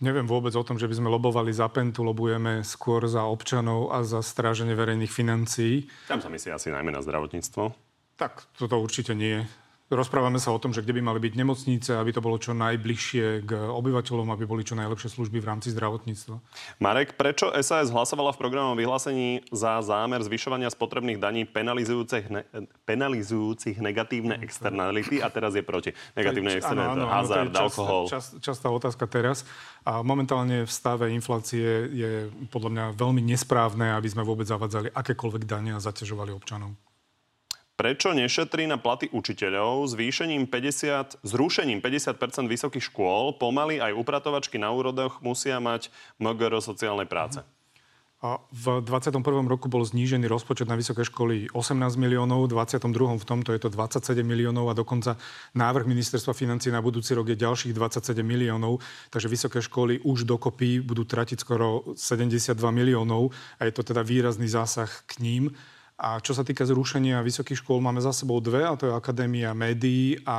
B: Neviem vôbec o tom, že by sme lobovali za Pentu, lobujeme skôr za občanov a za stráženie verejných financií.
A: Tam sa myslí asi najmä na zdravotníctvo.
B: Tak, toto určite nie. Rozprávame sa o tom, že kde by mali byť nemocnice, aby to bolo čo najbližšie k obyvateľom, aby boli čo najlepšie služby v rámci zdravotníctva.
A: Marek, prečo SAS hlasovala v programovom vyhlásení za zámer zvyšovania spotrebných daní penalizujúcich, ne, penalizujúcich negatívne mm, externality a teraz je proti? Negatívne externality, hazard, čas, alkohol.
B: Čas, častá otázka teraz. A momentálne v stave inflácie je podľa mňa veľmi nesprávne, aby sme vôbec zavadzali akékoľvek dania a zaťažovali občanov.
A: Prečo nešetrí na platy učiteľov zvýšením 50, zrušením 50% vysokých škôl? Pomaly aj upratovačky na úrodoch musia mať MGR sociálnej práce.
B: A v 21. roku bol znížený rozpočet na vysoké školy 18 miliónov, v 22. v tomto je to 27 miliónov a dokonca návrh ministerstva financí na budúci rok je ďalších 27 miliónov, takže vysoké školy už dokopy budú tratiť skoro 72 miliónov a je to teda výrazný zásah k ním. A čo sa týka zrušenia vysokých škôl, máme za sebou dve, a to je Akadémia médií a,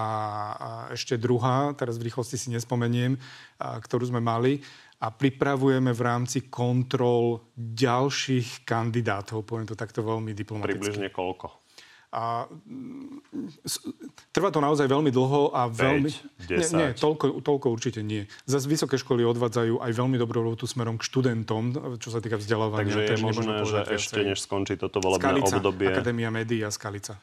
B: a ešte druhá, teraz v rýchlosti si nespomeniem, a, ktorú sme mali. A pripravujeme v rámci kontrol ďalších kandidátov, poviem to takto veľmi diplomaticky.
A: Približne koľko?
B: A trvá to naozaj veľmi dlho a veľmi...
A: 5, 10. Nie,
B: nie toľko, toľko určite nie. Zas vysoké školy odvádzajú aj veľmi dobrú robotu smerom k študentom, čo sa týka vzdelávania.
A: Takže je možné, že ešte než skončí toto volebné Skalica, obdobie...
B: Akadémia médií a Skalica.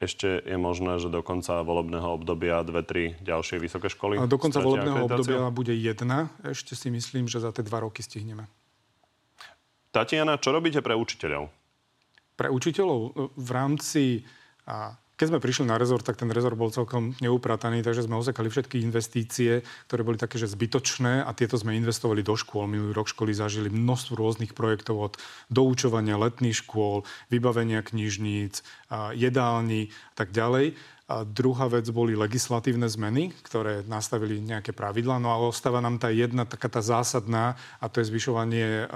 A: Ešte je možné, že do konca volebného obdobia dve, tri ďalšie vysoké školy?
B: A do konca volebného obdobia bude jedna. Ešte si myslím, že za tie dva roky stihneme.
A: Tatiana, čo robíte pre učiteľov?
B: Pre učiteľov e, v rámci... A keď sme prišli na rezort, tak ten rezort bol celkom neuprataný, takže sme osekali všetky investície, ktoré boli také, že zbytočné a tieto sme investovali do škôl. Minulý rok školy zažili množstvo rôznych projektov od doučovania letných škôl, vybavenia knižníc, jedálni a tak ďalej. A druhá vec boli legislatívne zmeny, ktoré nastavili nejaké pravidlá. No a ostáva nám tá jedna taká tá zásadná, a to je zvyšovanie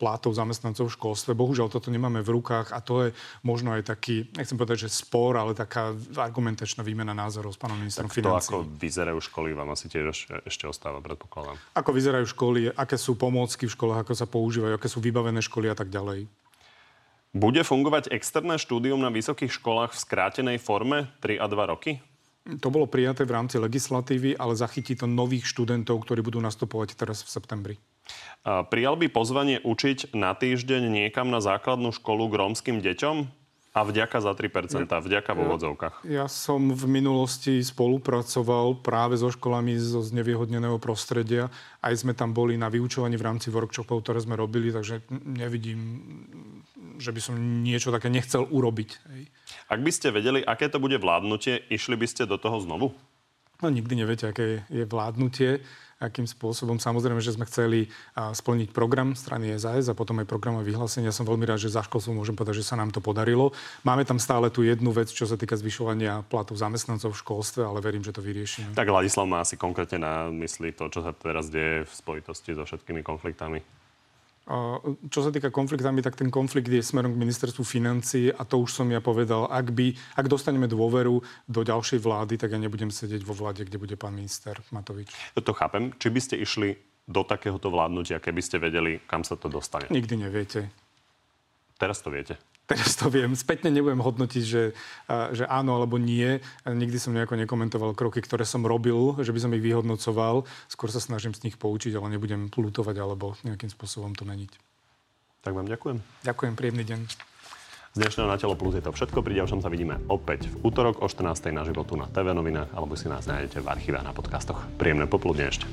B: plátov zamestnancov v školstve. Bohužiaľ toto nemáme v rukách a to je možno aj taký, nechcem povedať, že spor, ale taká argumentačná výmena názorov s pánom ministrom tak financí.
A: To, ako vyzerajú školy, vám asi tiež ešte ostáva, predpokladám.
B: Ako vyzerajú školy, aké sú pomôcky v školách, ako sa používajú, aké sú vybavené školy a tak ďalej.
A: Bude fungovať externé štúdium na vysokých školách v skrátenej forme 3 a 2 roky?
B: To bolo prijaté v rámci legislatívy, ale zachytí to nových študentov, ktorí budú nastupovať teraz v septembri.
A: Prijal by pozvanie učiť na týždeň niekam na základnú školu k rómskym deťom? A vďaka za 3%, ja, vďaka vo vodzovkách.
B: Ja som v minulosti spolupracoval práve so školami zo znevýhodneného prostredia. Aj sme tam boli na vyučovaní v rámci workshopov, ktoré sme robili, takže nevidím, že by som niečo také nechcel urobiť.
A: Ak by ste vedeli, aké to bude vládnutie, išli by ste do toho znovu?
B: No nikdy neviete, aké je vládnutie akým spôsobom. Samozrejme, že sme chceli splniť program strany SAS a potom aj programové vyhlásenie. Ja som veľmi rád, že za školstvo môžem povedať, že sa nám to podarilo. Máme tam stále tú jednu vec, čo sa týka zvyšovania platov zamestnancov v školstve, ale verím, že to vyriešime.
A: Tak Ladislav má asi konkrétne na mysli to, čo sa teraz deje v spojitosti so všetkými konfliktami.
B: Čo sa týka konfliktami, tak ten konflikt je smerom k ministerstvu financí a to už som ja povedal. Ak, by, ak dostaneme dôveru do ďalšej vlády, tak ja nebudem sedieť vo vláde, kde bude pán minister Matovič.
A: To chápem. Či by ste išli do takéhoto vládnutia, keby ste vedeli, kam sa to dostane?
B: Nikdy neviete.
A: Teraz to viete
B: teraz to viem. Spätne nebudem hodnotiť, že, že áno alebo nie. Nikdy som nejako nekomentoval kroky, ktoré som robil, že by som ich vyhodnocoval. Skôr sa snažím z nich poučiť, ale nebudem plutovať alebo nejakým spôsobom to meniť.
A: Tak vám ďakujem.
B: Ďakujem, príjemný deň.
A: Z dnešného Na telo plus je to všetko. Pri ďalšom sa vidíme opäť v útorok o 14. na životu na TV novinách alebo si nás nájdete v archíve na podcastoch. Príjemné popoludne ešte.